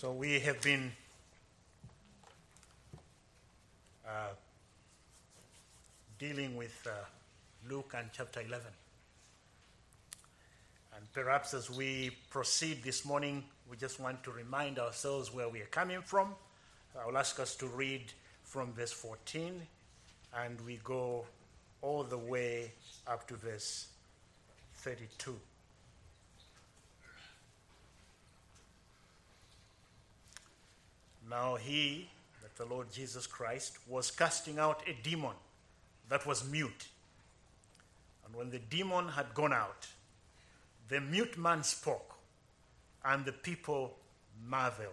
So we have been uh, dealing with uh, Luke and chapter 11. And perhaps as we proceed this morning, we just want to remind ourselves where we are coming from. I will ask us to read from verse 14 and we go all the way up to verse 32. Now he, that the Lord Jesus Christ, was casting out a demon that was mute. And when the demon had gone out, the mute man spoke, and the people marveled.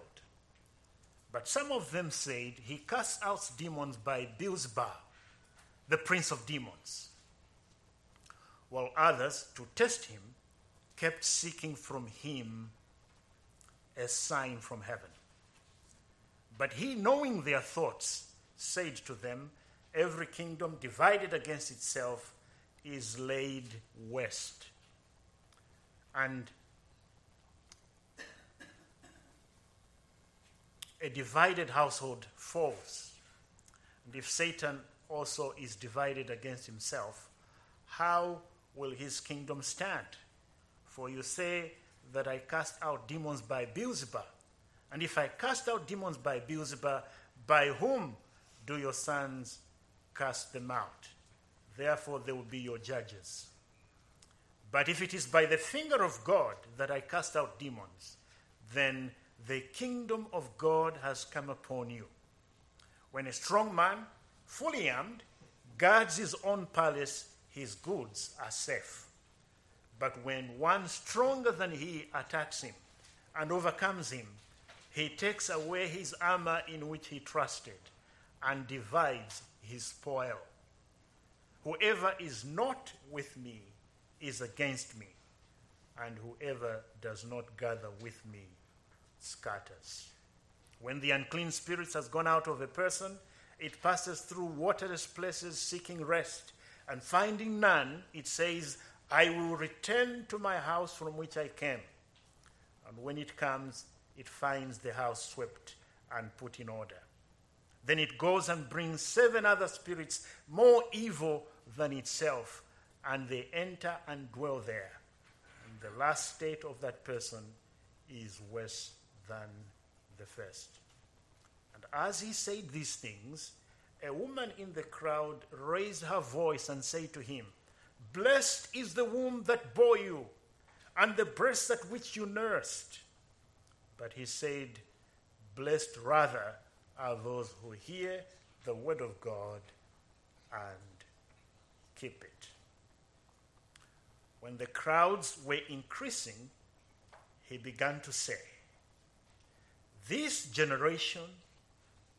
But some of them said, He casts out demons by Beelzebub, the prince of demons. While others, to test him, kept seeking from him a sign from heaven. But he, knowing their thoughts, said to them, Every kingdom divided against itself is laid waste. And a divided household falls. And if Satan also is divided against himself, how will his kingdom stand? For you say that I cast out demons by Beelzebub. And if I cast out demons by Beelzebub, by whom do your sons cast them out? Therefore, they will be your judges. But if it is by the finger of God that I cast out demons, then the kingdom of God has come upon you. When a strong man, fully armed, guards his own palace, his goods are safe. But when one stronger than he attacks him and overcomes him, he takes away his armor in which he trusted and divides his spoil. Whoever is not with me is against me, and whoever does not gather with me scatters. When the unclean spirits has gone out of a person, it passes through waterless places seeking rest, and finding none, it says, I will return to my house from which I came. And when it comes, it finds the house swept and put in order. Then it goes and brings seven other spirits more evil than itself, and they enter and dwell there. And the last state of that person is worse than the first. And as he said these things, a woman in the crowd raised her voice and said to him, Blessed is the womb that bore you, and the breast at which you nursed. But he said, Blessed rather are those who hear the word of God and keep it. When the crowds were increasing, he began to say, This generation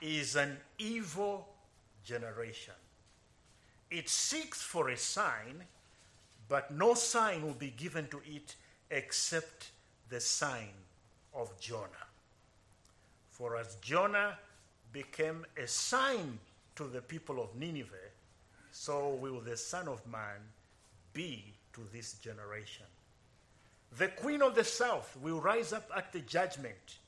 is an evil generation. It seeks for a sign, but no sign will be given to it except the sign of Jonah. For as Jonah became a sign to the people of Nineveh, so will the Son of Man be to this generation. The Queen of the South will rise up at the judgment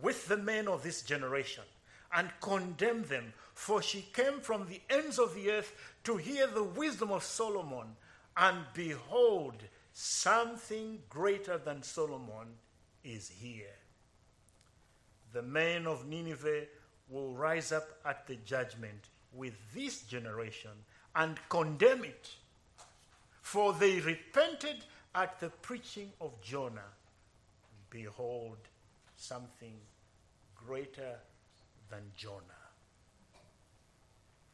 with the men of this generation and condemn them, for she came from the ends of the earth to hear the wisdom of Solomon, and behold, something greater than Solomon is here. The men of Nineveh will rise up at the judgment with this generation and condemn it. For they repented at the preaching of Jonah. Behold, something greater than Jonah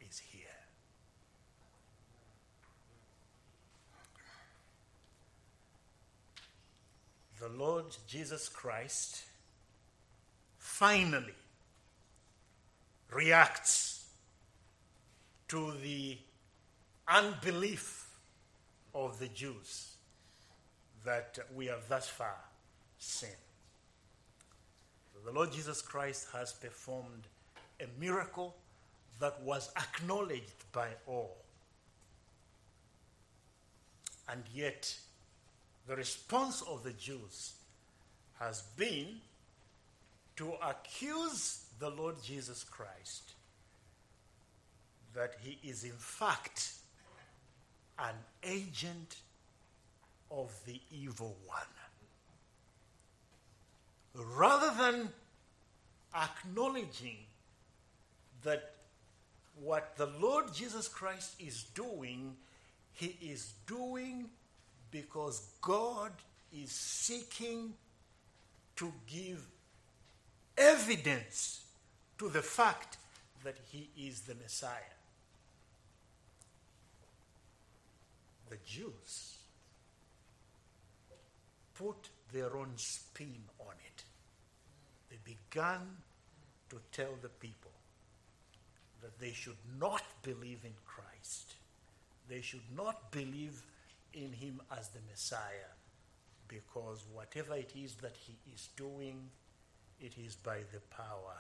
is here. The Lord Jesus Christ finally reacts to the unbelief of the Jews that we have thus far seen. The Lord Jesus Christ has performed a miracle that was acknowledged by all. And yet, the response of the Jews has been to accuse the Lord Jesus Christ that he is, in fact, an agent of the evil one. Rather than acknowledging that what the Lord Jesus Christ is doing, he is doing because God is seeking to give evidence to the fact that he is the Messiah. The Jews put their own spin on it. They began to tell the people that they should not believe in Christ. They should not believe in him as the Messiah because whatever it is that he is doing, it is by the power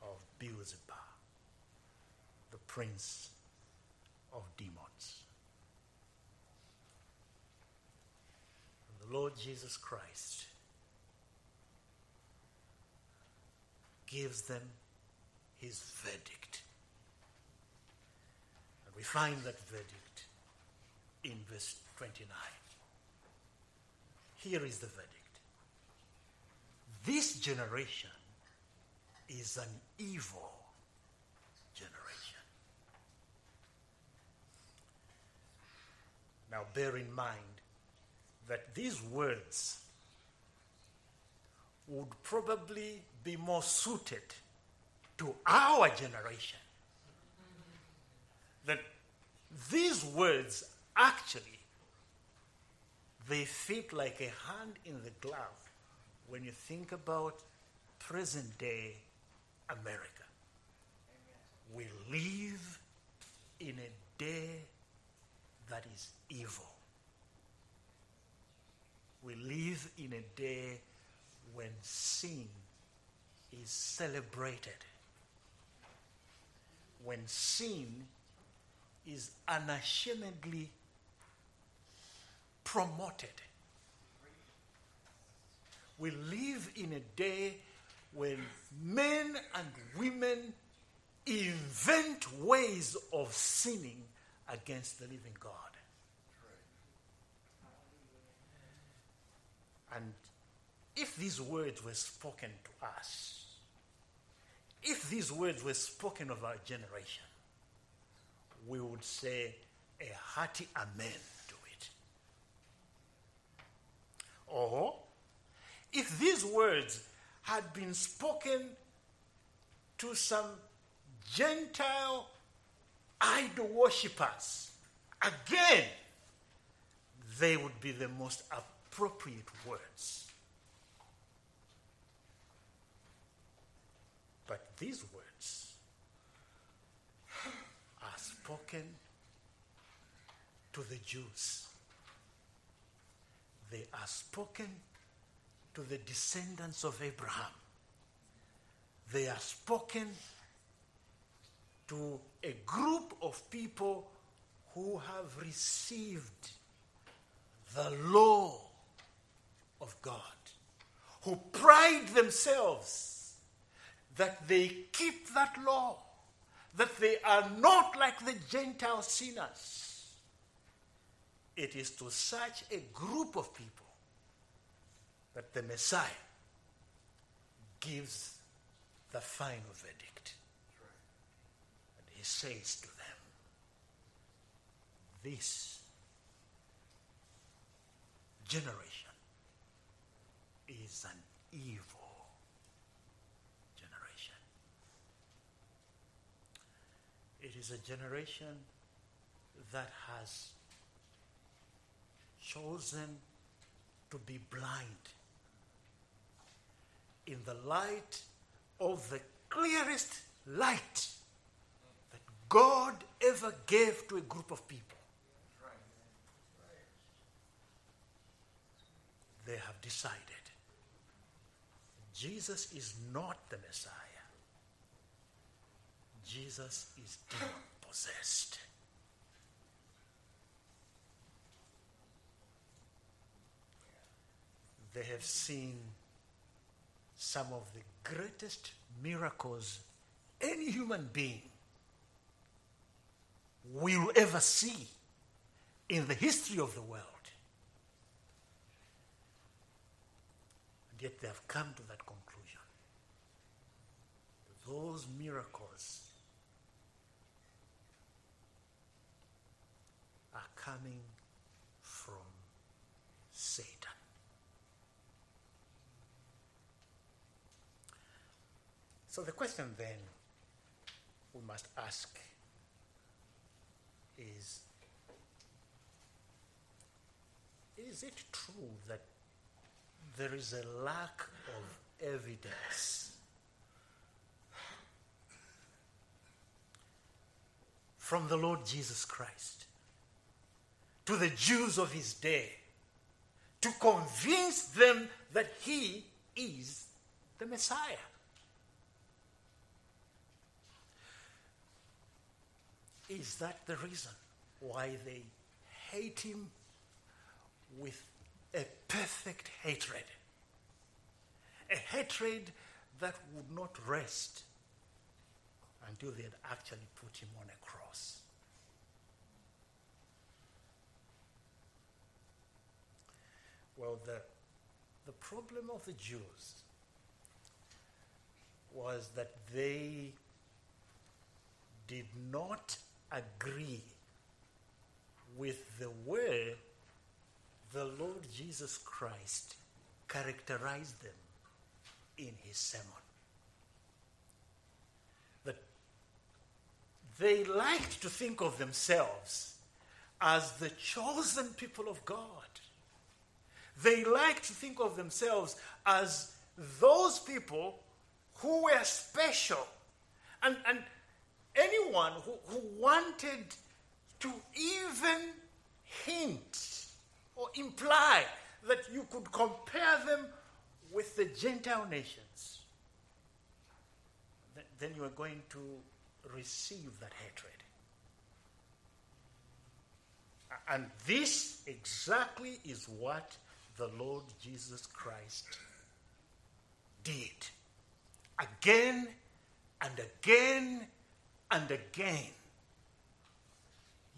of Beelzebub, the prince of demons. And the Lord Jesus Christ gives them his verdict. And we find that verdict in verse 29. Here is the verdict. This generation is an evil generation. Now, bear in mind that these words would probably be more suited to our generation. That these words actually they fit like a hand in the glove when you think about present day America. We live in a day that is evil. We live in a day when sin is celebrated, when sin is unashamedly promoted. We live in a day when men and women invent ways of sinning against the living God. And if these words were spoken to us, if these words were spoken of our generation, we would say a hearty amen to it. Or, these words had been spoken to some Gentile idol worshippers, again, they would be the most appropriate words. But these words are spoken to the Jews. They are spoken to the descendants of Abraham. They are spoken to a group of people who have received the law of God, who pride themselves that they keep that law, that they are not like the Gentile sinners. It is to such a group of people that the Messiah gives the final verdict. And he says to them, This generation is an evil generation. It is a generation that has chosen to be blind in the light of the clearest light that God ever gave to a group of people. They have decided Jesus is not the Messiah. Jesus is possessed. They have seen some of the greatest miracles any human being will ever see in the history of the world. And yet they have come to that conclusion. Those miracles are coming from Satan. So the question then we must ask is Is it true that there is a lack of evidence from the Lord Jesus Christ to the Jews of his day to convince them that he is the Messiah? Is that the reason why they hate him with a perfect hatred? A hatred that would not rest until they had actually put him on a cross. Well, the, the problem of the Jews was that they did not agree with the way the Lord Jesus Christ characterized them in his sermon. That they liked to think of themselves as the chosen people of God. They liked to think of themselves as those people who were special. And, and anyone who, who wanted to even hint or imply that you could compare them with the Gentile nations, then you are going to receive that hatred. And this exactly is what the Lord Jesus Christ did. Again and again and again.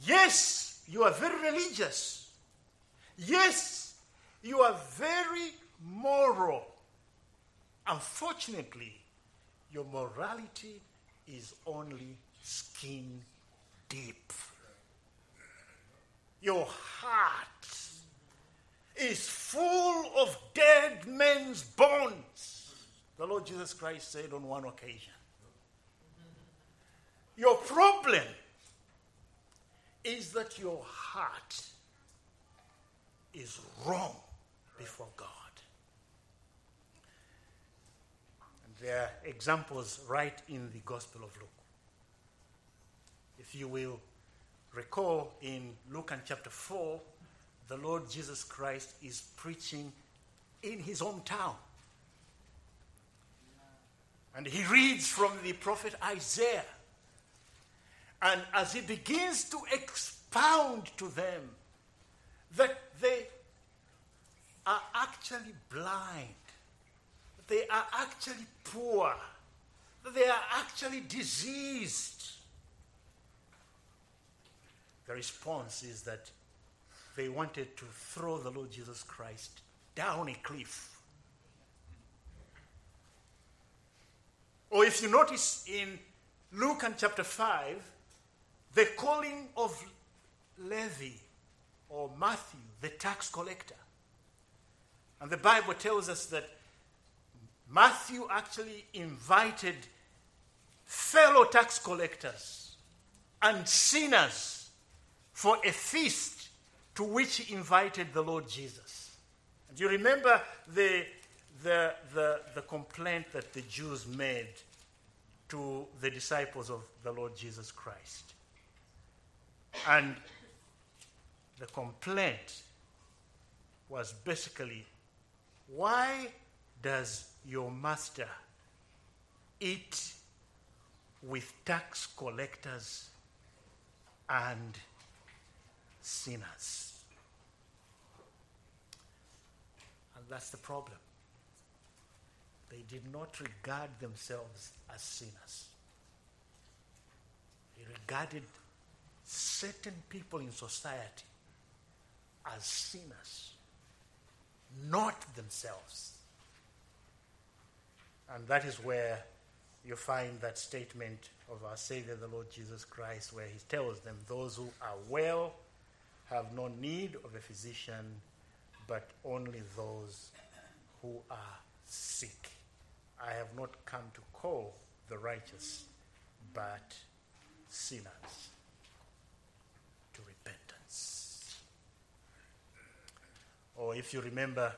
Yes, you are very religious. Yes, you are very moral. Unfortunately, your morality is only skin deep. Your heart is full of dead men's bones. The Lord Jesus Christ said on one occasion. Your problem is that your heart is wrong before God. And there are examples right in the Gospel of Luke. If you will recall in Luke and chapter 4, the Lord Jesus Christ is preaching in his hometown. And he reads from the prophet Isaiah. And as he begins to expound to them that they are actually blind, they are actually poor, they are actually diseased, the response is that they wanted to throw the Lord Jesus Christ down a cliff. Or if you notice in Luke and chapter 5, the calling of Levi or Matthew, the tax collector. And the Bible tells us that Matthew actually invited fellow tax collectors and sinners for a feast to which he invited the Lord Jesus. Do you remember the, the, the, the complaint that the Jews made to the disciples of the Lord Jesus Christ? And the complaint was basically why does your master eat with tax collectors and sinners? And that's the problem. they did not regard themselves as sinners. They regarded certain people in society as sinners, not themselves. And that is where you find that statement of our Savior, the Lord Jesus Christ, where he tells them, Those who are well have no need of a physician, but only those who are sick. I have not come to call the righteous, but sinners to repentance. Or if you remember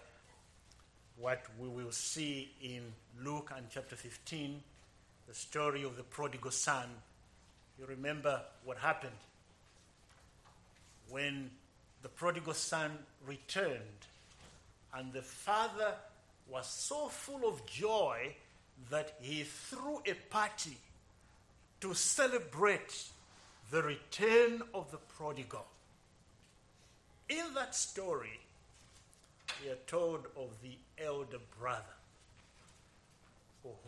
what we will see in Luke and chapter 15, the story of the prodigal son, you remember what happened when the prodigal son returned and the father was so full of joy that he threw a party to celebrate the return of the prodigal. In that story, we are told of the elder brother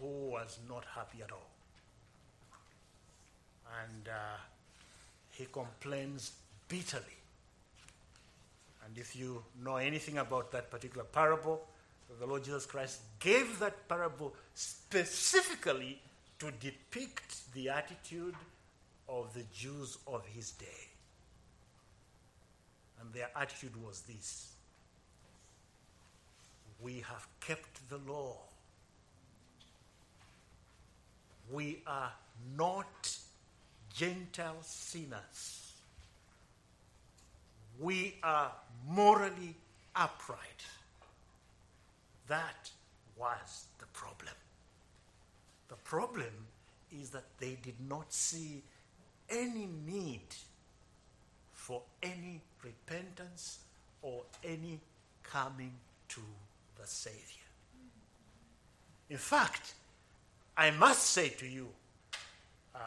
who was not happy at all. And uh, he complains bitterly. And if you know anything about that particular parable, the Lord Jesus Christ gave that parable specifically to depict the attitude of the Jews of his day. And their attitude was this We have kept the law. We are not Gentile sinners. We are morally upright. That was the problem. The problem is that they did not see any need for any repentance or any coming to the Savior. In fact, I must say to you uh,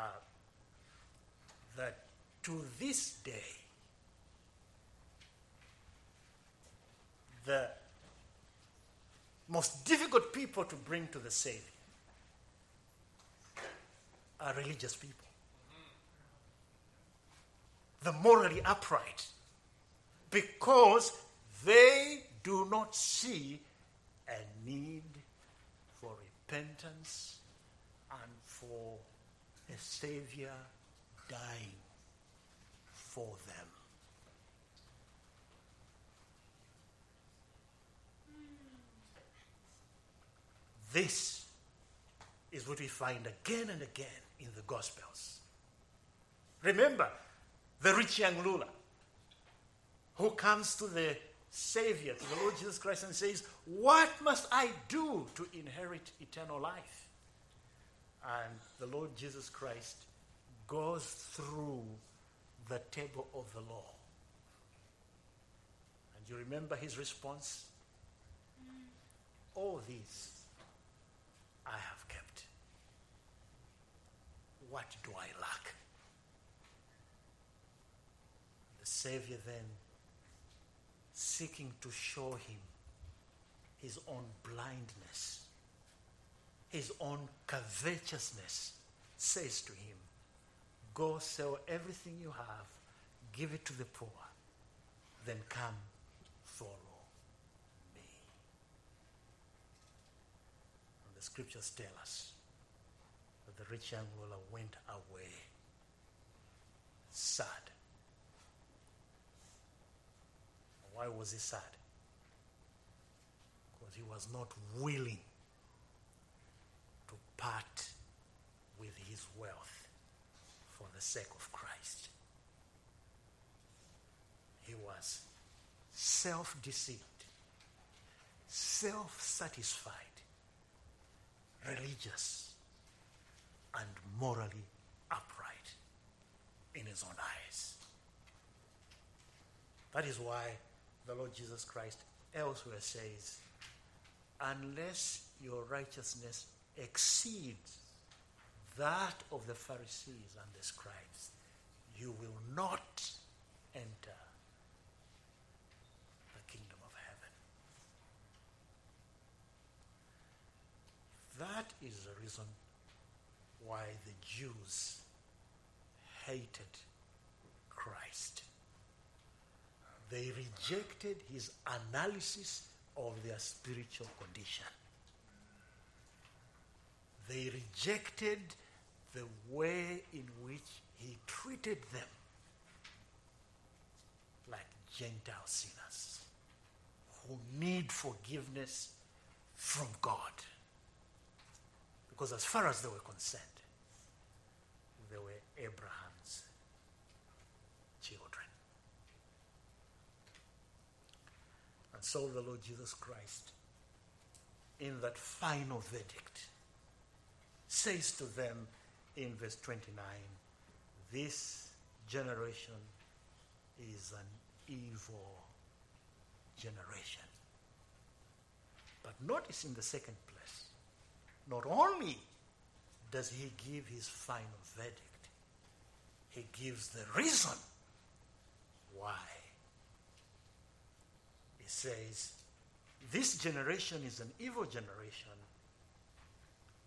that to this day, the most difficult people to bring to the Savior are religious people. The morally upright. Because they do not see a need for repentance and for a Savior dying for them. This is what we find again and again in the Gospels. Remember the rich young ruler who comes to the Savior, to the Lord Jesus Christ, and says, What must I do to inherit eternal life? And the Lord Jesus Christ goes through the table of the law. And you remember his response? All these I have kept. What do I lack? The Savior then, seeking to show him his own blindness, his own covetousness, says to him, Go sell everything you have, give it to the poor, then come follow me. And the scriptures tell us that the rich young ruler went away sad. Why was he sad? Because he was not willing to part with his wealth for the sake of Christ. He was self deceived, self satisfied, religious, and morally upright in his own eyes. That is why the Lord Jesus Christ elsewhere says, Unless your righteousness exceeds that of the Pharisees and the scribes, you will not enter the kingdom of heaven. That is the reason why the Jews hated Christ. They rejected his analysis of their spiritual condition. They rejected the way in which he treated them like Gentile sinners who need forgiveness from God. Because as far as they were concerned, they were Abraham's And so the Lord Jesus Christ, in that final verdict, says to them in verse 29 this generation is an evil generation. But notice in the second place, not only does he give his final verdict, he gives the reason why. Says, This generation is an evil generation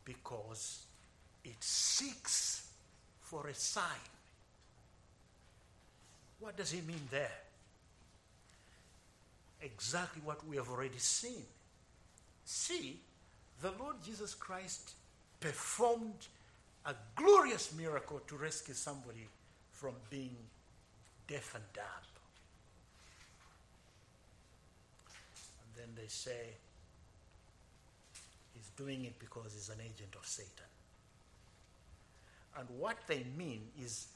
because it seeks for a sign. What does he mean there? Exactly what we have already seen. See, the Lord Jesus Christ performed a glorious miracle to rescue somebody from being deaf and dumb. Then they say he's doing it because he's an agent of Satan. And what they mean is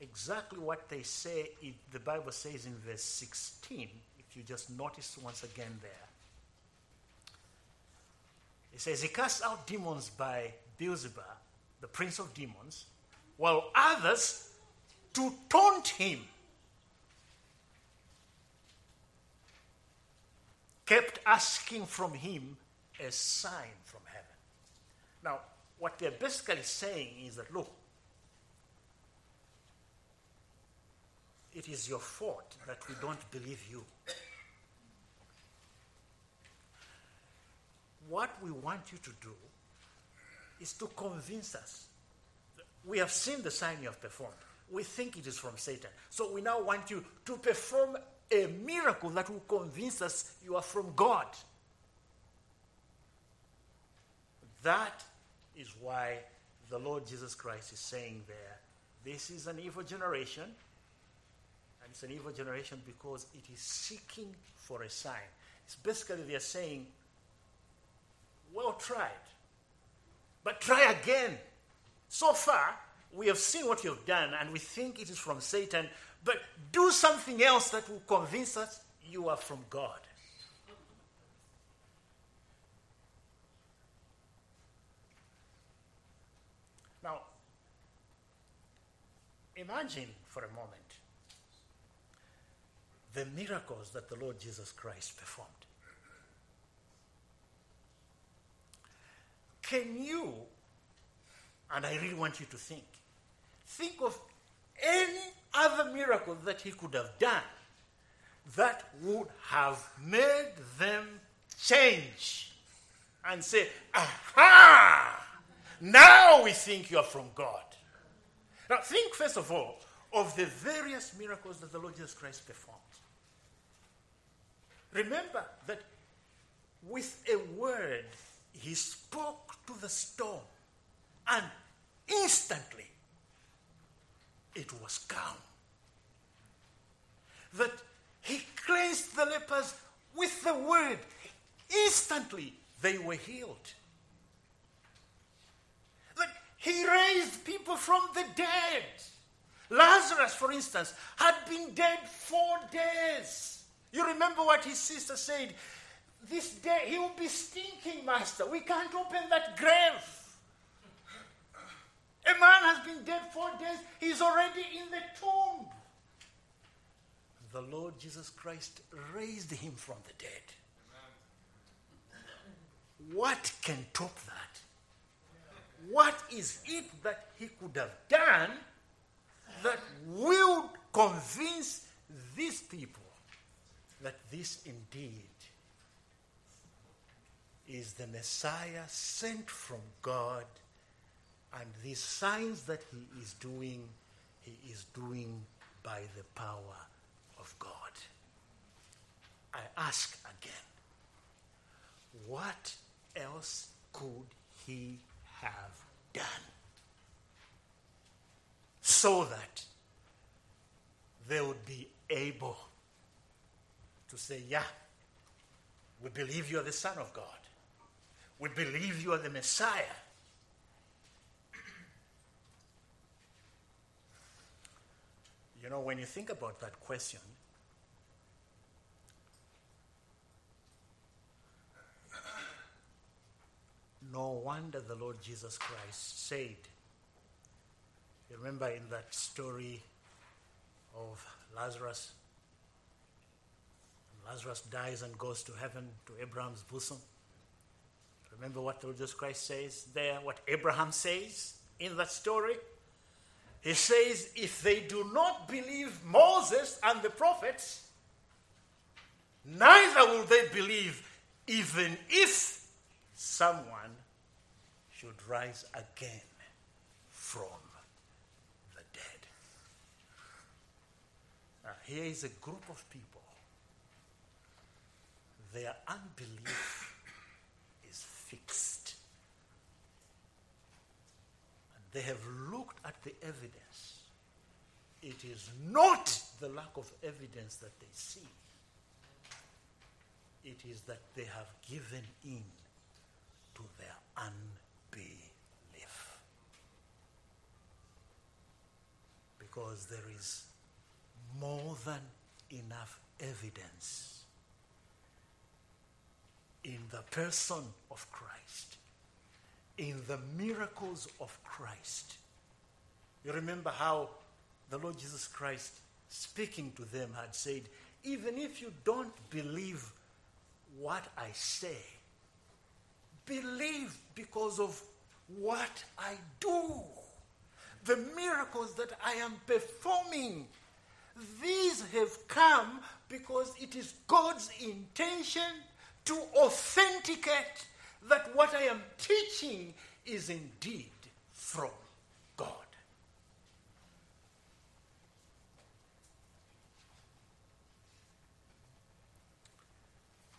exactly what they say, it, the Bible says in verse 16, if you just notice once again there. It says, He casts out demons by Beelzebub, the prince of demons, while others to taunt him kept asking from him a sign from heaven. Now, what they're basically saying is that, look, it is your fault that we don't believe you. What we want you to do is to convince us. We have seen the sign you have performed. We think it is from Satan. So we now want you to perform a miracle that will convince us you are from God. That is why the Lord Jesus Christ is saying there, this is an evil generation. And it's an evil generation because it is seeking for a sign. It's basically they're saying, well tried, but try again. So far, we have seen what you've done and we think it is from Satan, but do something else that will convince us you are from God. Now, imagine for a moment the miracles that the Lord Jesus Christ performed. Can you, and I really want you to think, think of any other miracles that he could have done that would have made them change and say, aha, now we think you are from God. Now, think first of all of the various miracles that the Lord Jesus Christ performed. Remember that with a word, he spoke to the storm, and instantly it was calm. That he cleansed the lepers with the word, instantly they were healed. That he raised people from the dead. Lazarus, for instance, had been dead four days. You remember what his sister said? This day he will be stinking, Master. We can't open that grave. A man has been dead four days, he's already in the tomb. The Lord Jesus Christ raised him from the dead. What can top that? What is it that he could have done that will convince these people that this indeed is the Messiah sent from God, and these signs that he is doing, he is doing by the power of God. I ask again, what else could he have done so that they would be able to say, Yeah, we believe you are the Son of God. We believe you are the Messiah. You know, when you think about that question, no wonder the Lord Jesus Christ said, you remember in that story of Lazarus, Lazarus dies and goes to heaven to Abraham's bosom. Remember what the Lord Jesus Christ says there, what Abraham says in that story? He says, if they do not believe Moses and the prophets, neither will they believe even if someone should rise again from the dead. Now, here is a group of people. Their unbelief is fixed. And they have looked at the evidence. It is not the lack of evidence that they see, it is that they have given in to their unbelief. Because there is more than enough evidence in the person of Christ, in the miracles of Christ. You remember how the Lord Jesus Christ, speaking to them, had said, Even if you don't believe what I say, believe because of what I do. The miracles that I am performing. These have come because it is God's intention to authenticate that what I am teaching is indeed from God.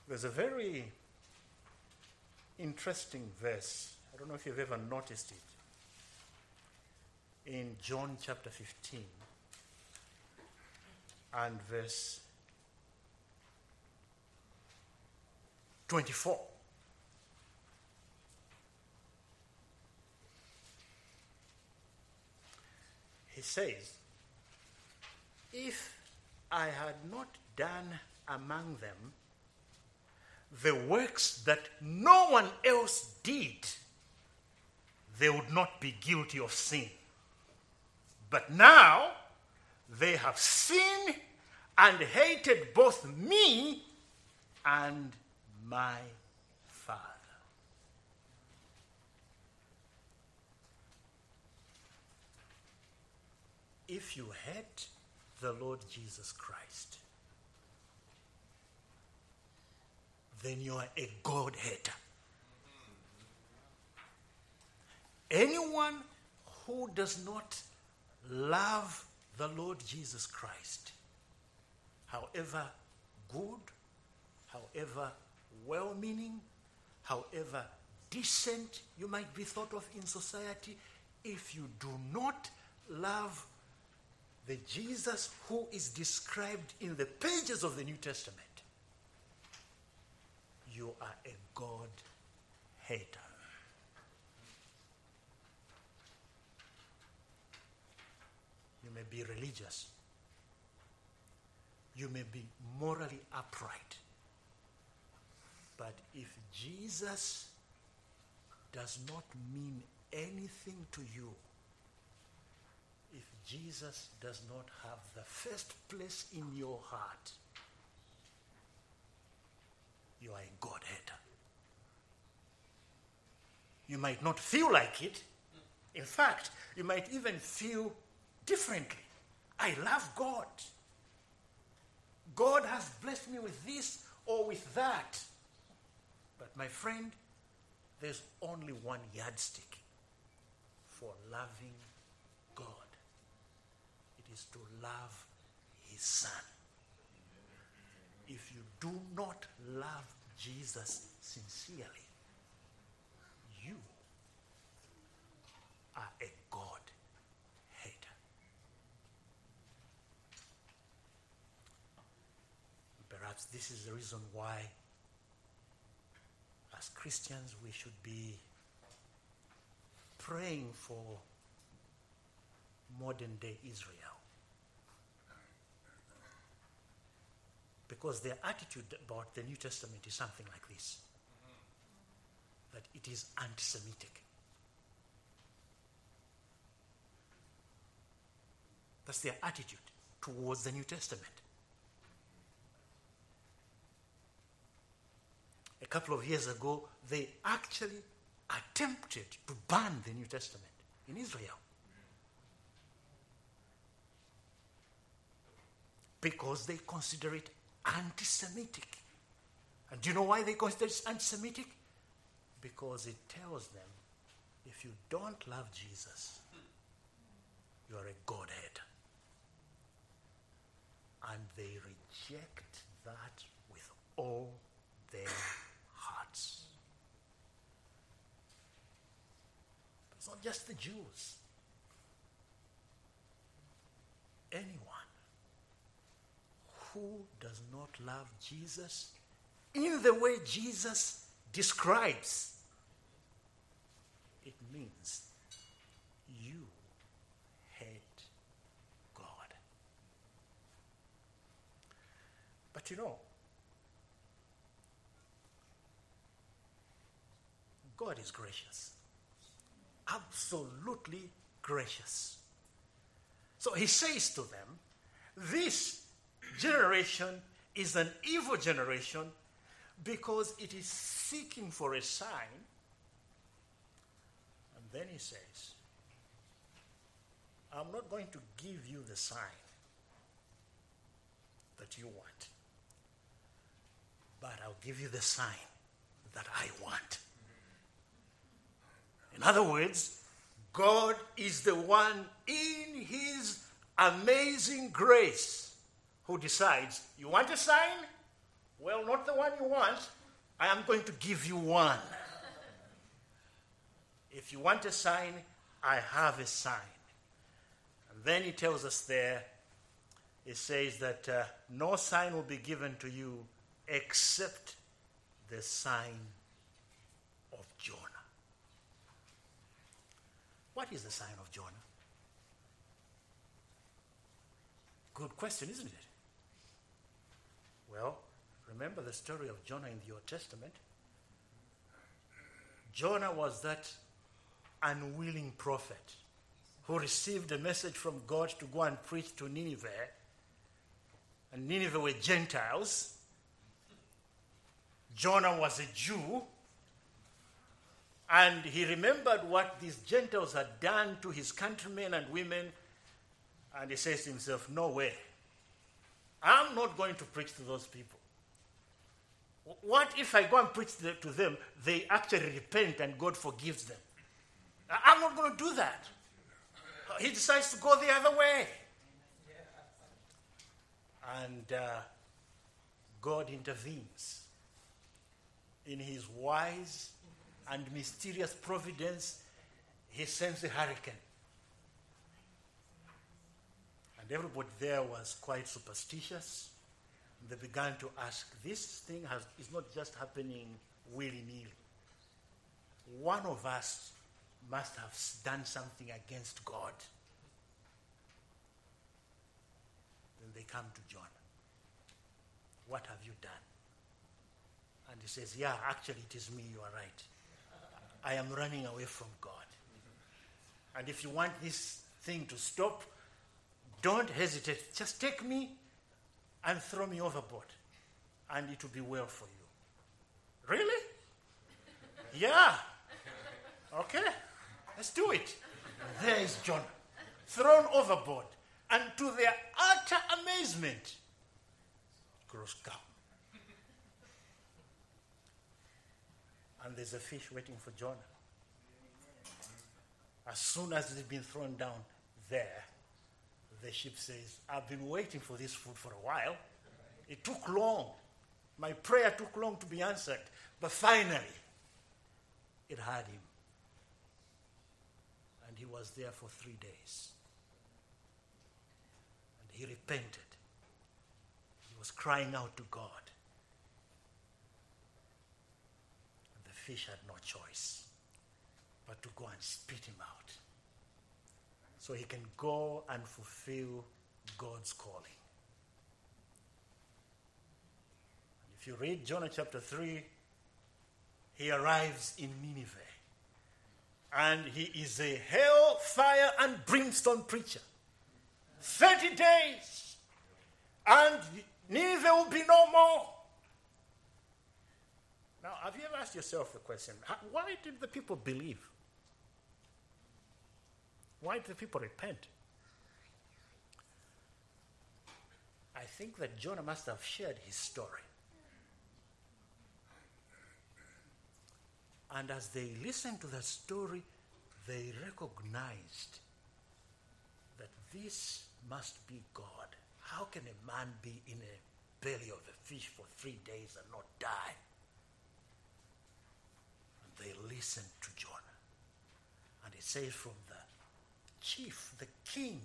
There's a very interesting verse. I don't know if you've ever noticed it. In John chapter 15 and verse 24. He says, If I had not done among them the works that no one else did, they would not be guilty of sin. But now they have seen and hated both me and my Father. If you hate the Lord Jesus Christ, then you are a God hater. Anyone who does not love the Lord Jesus Christ, however good, however well meaning, however decent you might be thought of in society, if you do not love the Jesus who is described in the pages of the New Testament, you are a God hater. You may be religious. You may be morally upright. But if Jesus does not mean anything to you, Jesus does not have the first place in your heart, you are a God hater. You might not feel like it. In fact, you might even feel differently. I love God. God has blessed me with this or with that. But my friend, there's only one yardstick for loving is to love his son. If you do not love Jesus sincerely, you are a God hater. Perhaps this is the reason why, as Christians, we should be praying for modern day Israel. Because their attitude about the New Testament is something like this that it is anti Semitic. That's their attitude towards the New Testament. A couple of years ago, they actually attempted to ban the New Testament in Israel. Because they consider it anti Semitic. And do you know why they consider it anti Semitic? Because it tells them if you don't love Jesus, you are a God hater. And they reject that with all their hearts. It's not just the Jews. Anyone who does not love Jesus in the way Jesus describes, it means you hate God. But you know, God is gracious. Absolutely gracious. So he says to them, This generation is an evil generation because it is seeking for a sign. And then he says, I'm not going to give you the sign that you want, but I'll give you the sign that I want. In other words, God is the one in his amazing grace who decides, you want a sign? Well, not the one you want. I am going to give you one. If you want a sign, I have a sign. And then he tells us there, it says that uh, no sign will be given to you except the sign of Jonah. What is the sign of Jonah? Good question, isn't it? Well, remember the story of Jonah in the Old Testament? Jonah was that unwilling prophet who received a message from God to go and preach to Nineveh. And Nineveh were Gentiles. Jonah was a Jew. And he remembered what these Gentiles had done to his countrymen and women. And he says to himself, No way. I'm not going to preach to those people. What if I go and preach to them, they actually repent and God forgives them? I'm not going to do that. He decides to go the other way. And uh, God intervenes in his wise and mysterious providence. He sends a hurricane. Everybody there was quite superstitious. They began to ask, this thing has, is not just happening willy nilly. One of us must have done something against God. Then they come to John. What have you done? And he says, Yeah, actually, it is me, you are right. I am running away from God. And if you want this thing to stop, don't hesitate. Just take me and throw me overboard, and it will be well for you. Really? Yeah. Okay, let's do it. There is John, thrown overboard, and to their utter amazement, grows calm. and there's a fish waiting for Jonah. As soon as he's been thrown down there, the ship says, I've been waiting for this food for a while. It took long. My prayer took long to be answered. But finally, it had him. And he was there for three days. And he repented. He was crying out to God. And the fish had no choice but to go and spit him out so he can go and fulfill God's calling. If you read Jonah chapter 3, he arrives in Nineveh. And he is a hell, fire, and brimstone preacher. 30 days. And Nineveh will be no more. Now, have you ever asked yourself the question why did the people believe? Why the people repent? I think that Jonah must have shared his story. And as they listened to that story, they recognized that this must be God. How can a man be in a belly of a fish for three days and not die? And they listened to Jonah. And it says from the chief, the king,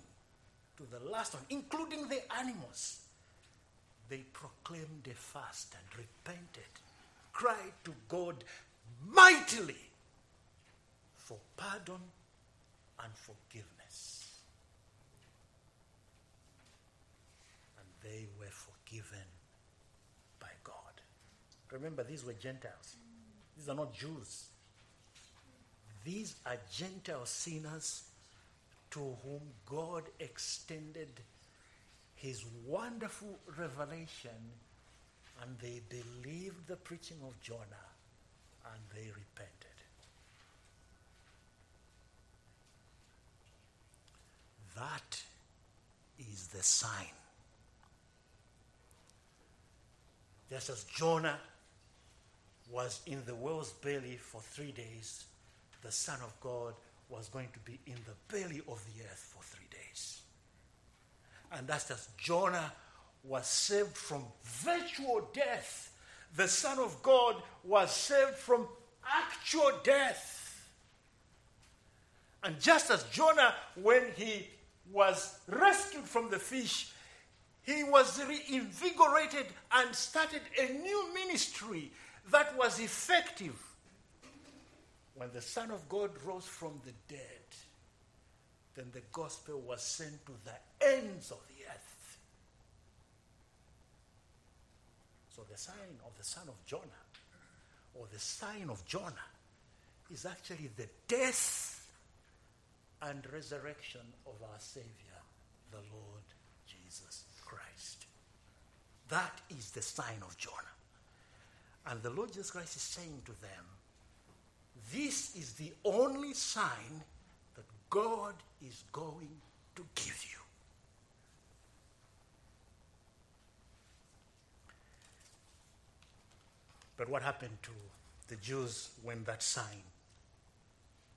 to the last one, including the animals, they proclaimed a fast and repented, cried to God mightily for pardon and forgiveness. And they were forgiven by God. Remember, these were Gentiles, these are not Jews. These are Gentile sinners to whom God extended his wonderful revelation and they believed the preaching of Jonah and they repented. That is the sign. Just as Jonah was in the whale's belly for three days, the Son of God was going to be in the belly of the earth for three days. And that's as Jonah was saved from virtual death the Son of God was saved from actual death. And just as Jonah, when he was rescued from the fish, he was reinvigorated and started a new ministry that was effective. When the Son of God rose from the dead, then the gospel was sent to the ends of the earth. So the sign of the son of Jonah, or the sign of Jonah, is actually the death and resurrection of our Savior, the Lord Jesus Christ. That is the sign of Jonah. And the Lord Jesus Christ is saying to them, This is the only sign that God is going to give you. But what happened to the Jews when that sign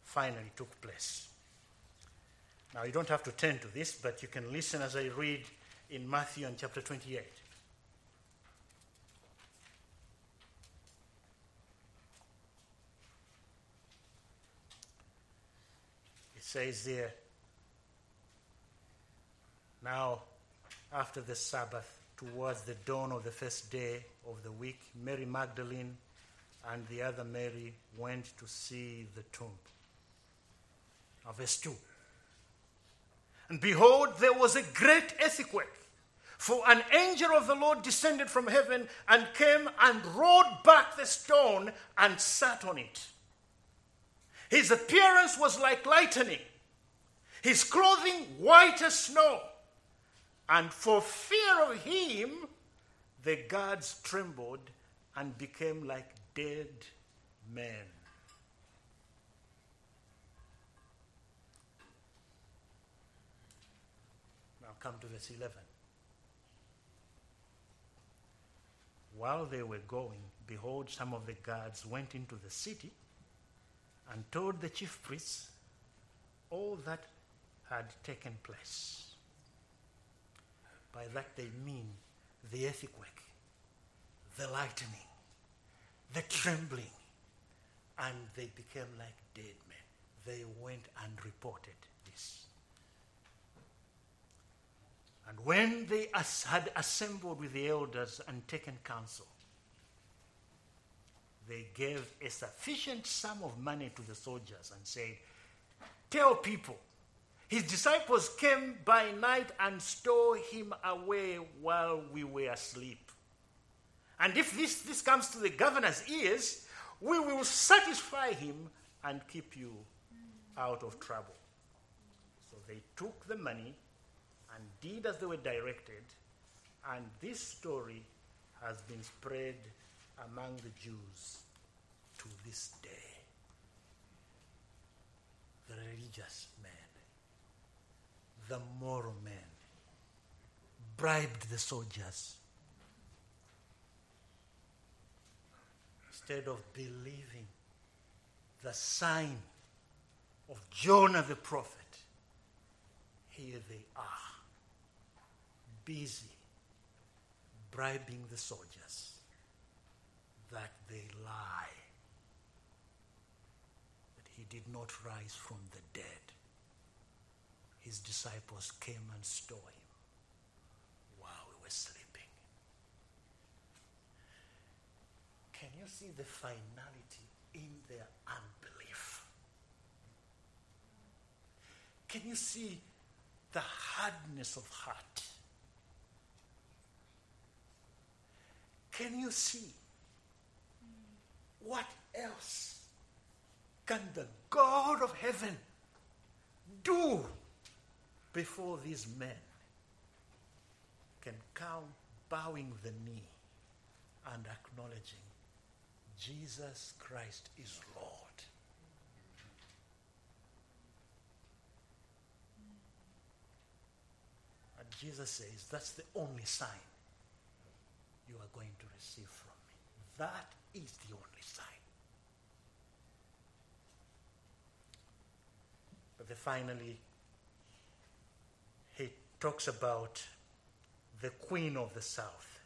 finally took place? Now, you don't have to turn to this, but you can listen as I read in Matthew and chapter 28. Says there, now after the Sabbath, towards the dawn of the first day of the week, Mary Magdalene and the other Mary went to see the tomb. Now, verse 2. And behold, there was a great earthquake, for an angel of the Lord descended from heaven and came and rolled back the stone and sat on it. His appearance was like lightning, his clothing white as snow. And for fear of him, the guards trembled and became like dead men. Now come to verse 11. while they were going, behold, some of the guards went into the city and told the chief priests all that had taken place. By that they mean the earthquake, the lightning, the trembling, and they became like dead men. They went and reported this. And when they as- had assembled with the elders and taken counsel, they gave a sufficient sum of money to the soldiers and said, Tell people, his disciples came by night and stole him away while we were asleep. And if this, this comes to the governor's ears, we will satisfy him and keep you out of trouble. So they took the money and did as they were directed, and this story has been spread among the Jews to this day. The religious man, the moral man, bribed the soldiers instead of believing the sign of Jonah the prophet. Here they are, busy bribing the soldiers that they lie, that he did not rise from the dead. His disciples came and stole him while we were sleeping. Can you see the finality in their unbelief? Can you see the hardness of heart? Can you see what else can the God of heaven do before these men can come bowing the knee and acknowledging Jesus Christ is Lord? And Jesus says, That's the only sign you are going to receive from me. That is the only sign. But then finally, he talks about the queen of the south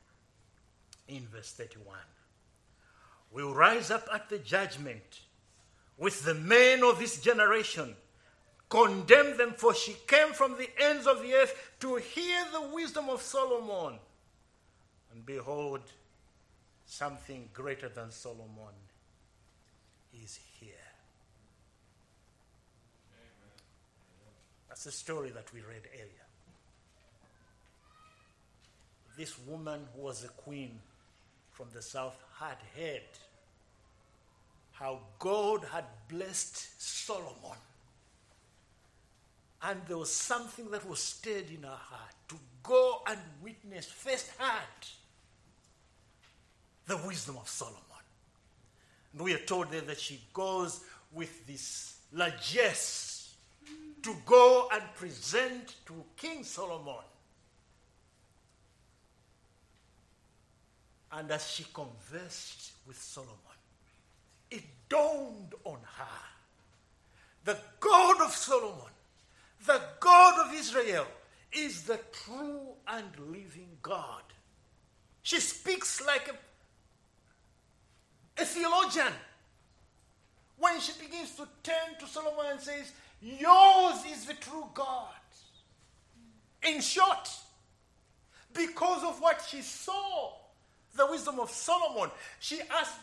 in verse 31. Will rise up at the judgment with the men of this generation, condemn them, for she came from the ends of the earth to hear the wisdom of Solomon. And behold, something greater than Solomon is here. That's the story that we read earlier. This woman who was a queen from the south had heard how God had blessed Solomon. And there was something that was stirred in her heart to go and witness firsthand the wisdom of Solomon. And we are told there that she goes with this largesse to go and present to King Solomon. And as she conversed with Solomon, it dawned on her the God of Solomon, the God of Israel, is the true and living God. She speaks like a, a theologian when she begins to turn to Solomon and says, Yours is the true God. In short, because of what she saw, the wisdom of Solomon, she asked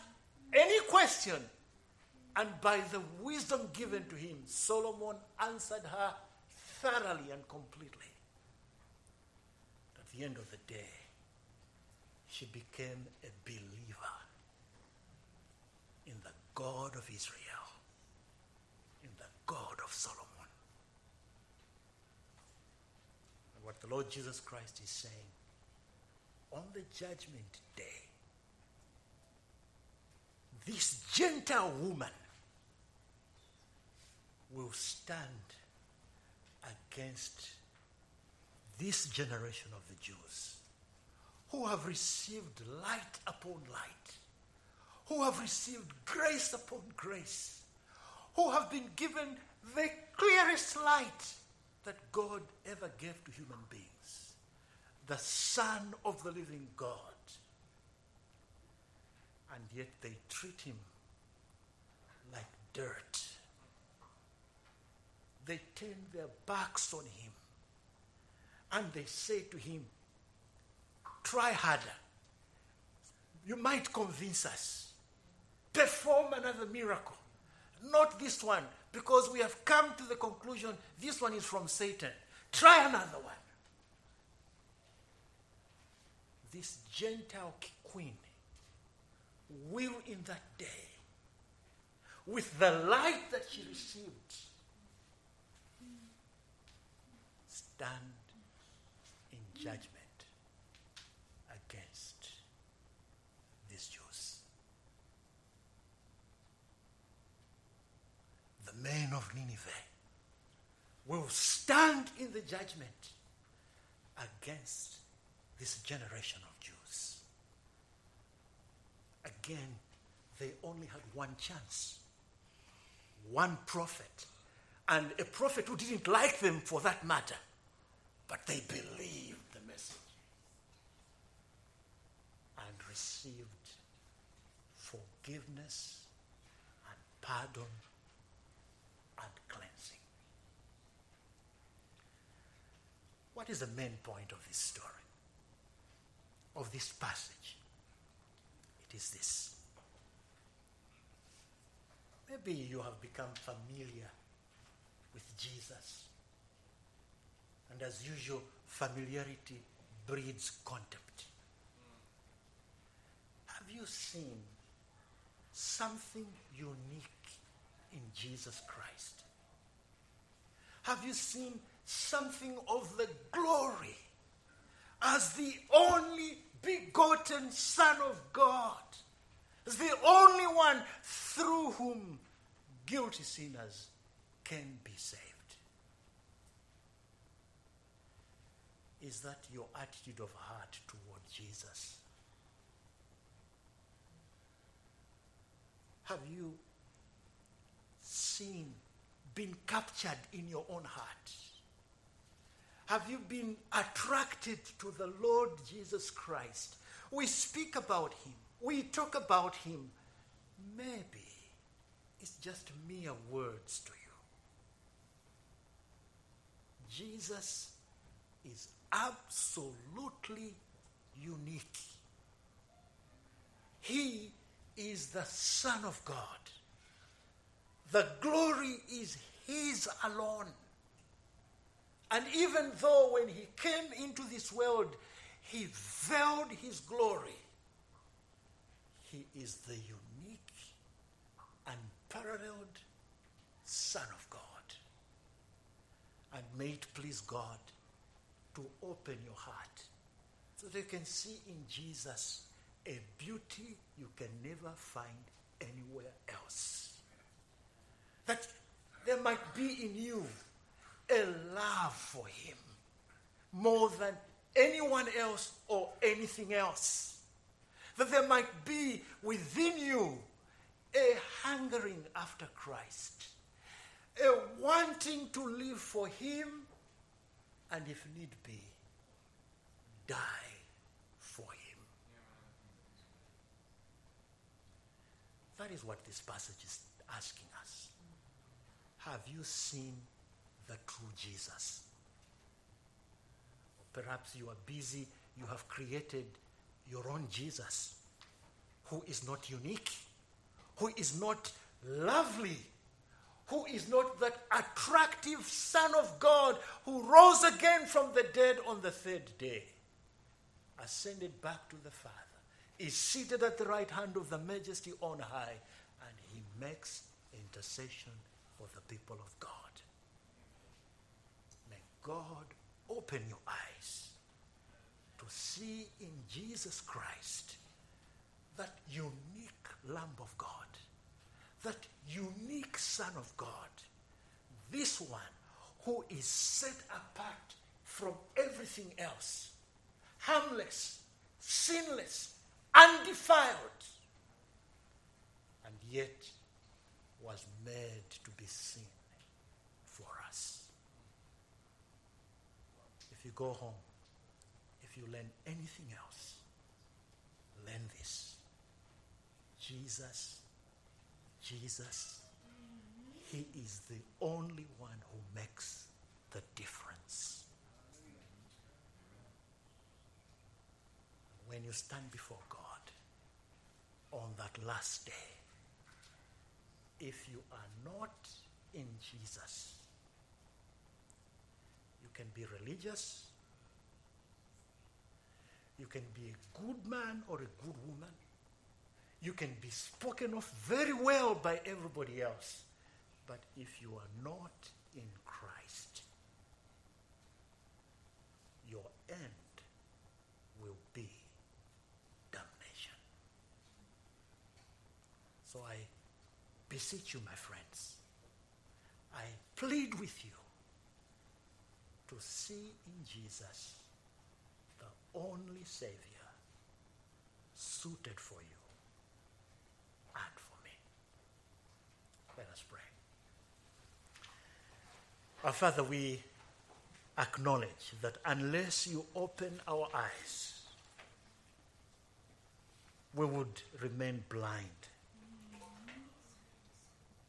any question, and by the wisdom given to him, Solomon answered her thoroughly and completely. At the end of the day, she became a believer God of Israel, in the God of Solomon. And what the Lord Jesus Christ is saying on the judgment day, this Gentile woman will stand against this generation of the Jews who have received light upon light, who have received grace upon grace, who have been given the clearest light that God ever gave to human beings the Son of the living God. And yet they treat him like dirt. They turn their backs on him and they say to him, Try harder. You might convince us. Perform another miracle. Not this one, because we have come to the conclusion this one is from Satan. Try another one. This Gentile queen will, in that day, with the light that she received, stand in judgment against these Jews. The men of Nineveh will stand in the judgment against this generation of Jews. Again, they only had one chance, one prophet, and a prophet who didn't like them for that matter, but they believed the message and received forgiveness and pardon and cleansing. What is the main point of this story? Of this passage? It is this. Maybe you have become familiar with Jesus. And as usual, familiarity breeds contempt. Have you seen something unique in Jesus Christ? Have you seen something of the glory as the only begotten Son of God? As the only one through whom guilty sinners can be saved. Is that your attitude of heart toward Jesus? Have you seen, been captured in your own heart? Have you been attracted to the Lord Jesus Christ? We speak about him, we talk about him. Maybe it's just mere words to you. Jesus is absolutely unique. He is the Son of God. The glory is His alone. And even though when He came into this world, He veiled His glory, He is the unique, unparalleled Son of God. And may it please God to open your heart so that you can see in Jesus a beauty you can never find anywhere else. That there might be in you a love for Him more than anyone else or anything else. That there might be within you a hungering after Christ, a wanting to live for Him, and if need be, die for Him. That is what this passage is asking us. Have you seen the true Jesus? Or perhaps you are busy, you have created your own Jesus who is not unique, who is not lovely, who is not that attractive Son of God who rose again from the dead on the third day, ascended back to the Father, is seated at the right hand of the Majesty on high, and he makes intercession for the people of God. God open your eyes to see in Jesus Christ that unique Lamb of God, that unique Son of God, this one who is set apart from everything else, harmless, sinless, undefiled, and yet was made to be sin for us. If you go home, if you learn anything else, learn this. Jesus, Jesus, He is the only one who makes the difference. When you stand before God on that last day, if you are not in Jesus, can be religious, you can be a good man or a good woman, you can be spoken of very well by everybody else, but if you are not in Christ, your end will be damnation. So I beseech you, my friends, I plead with you to see in Jesus the only Savior suited for you and for me. Let us pray. Our Father, we acknowledge that unless you open our eyes, we would remain blind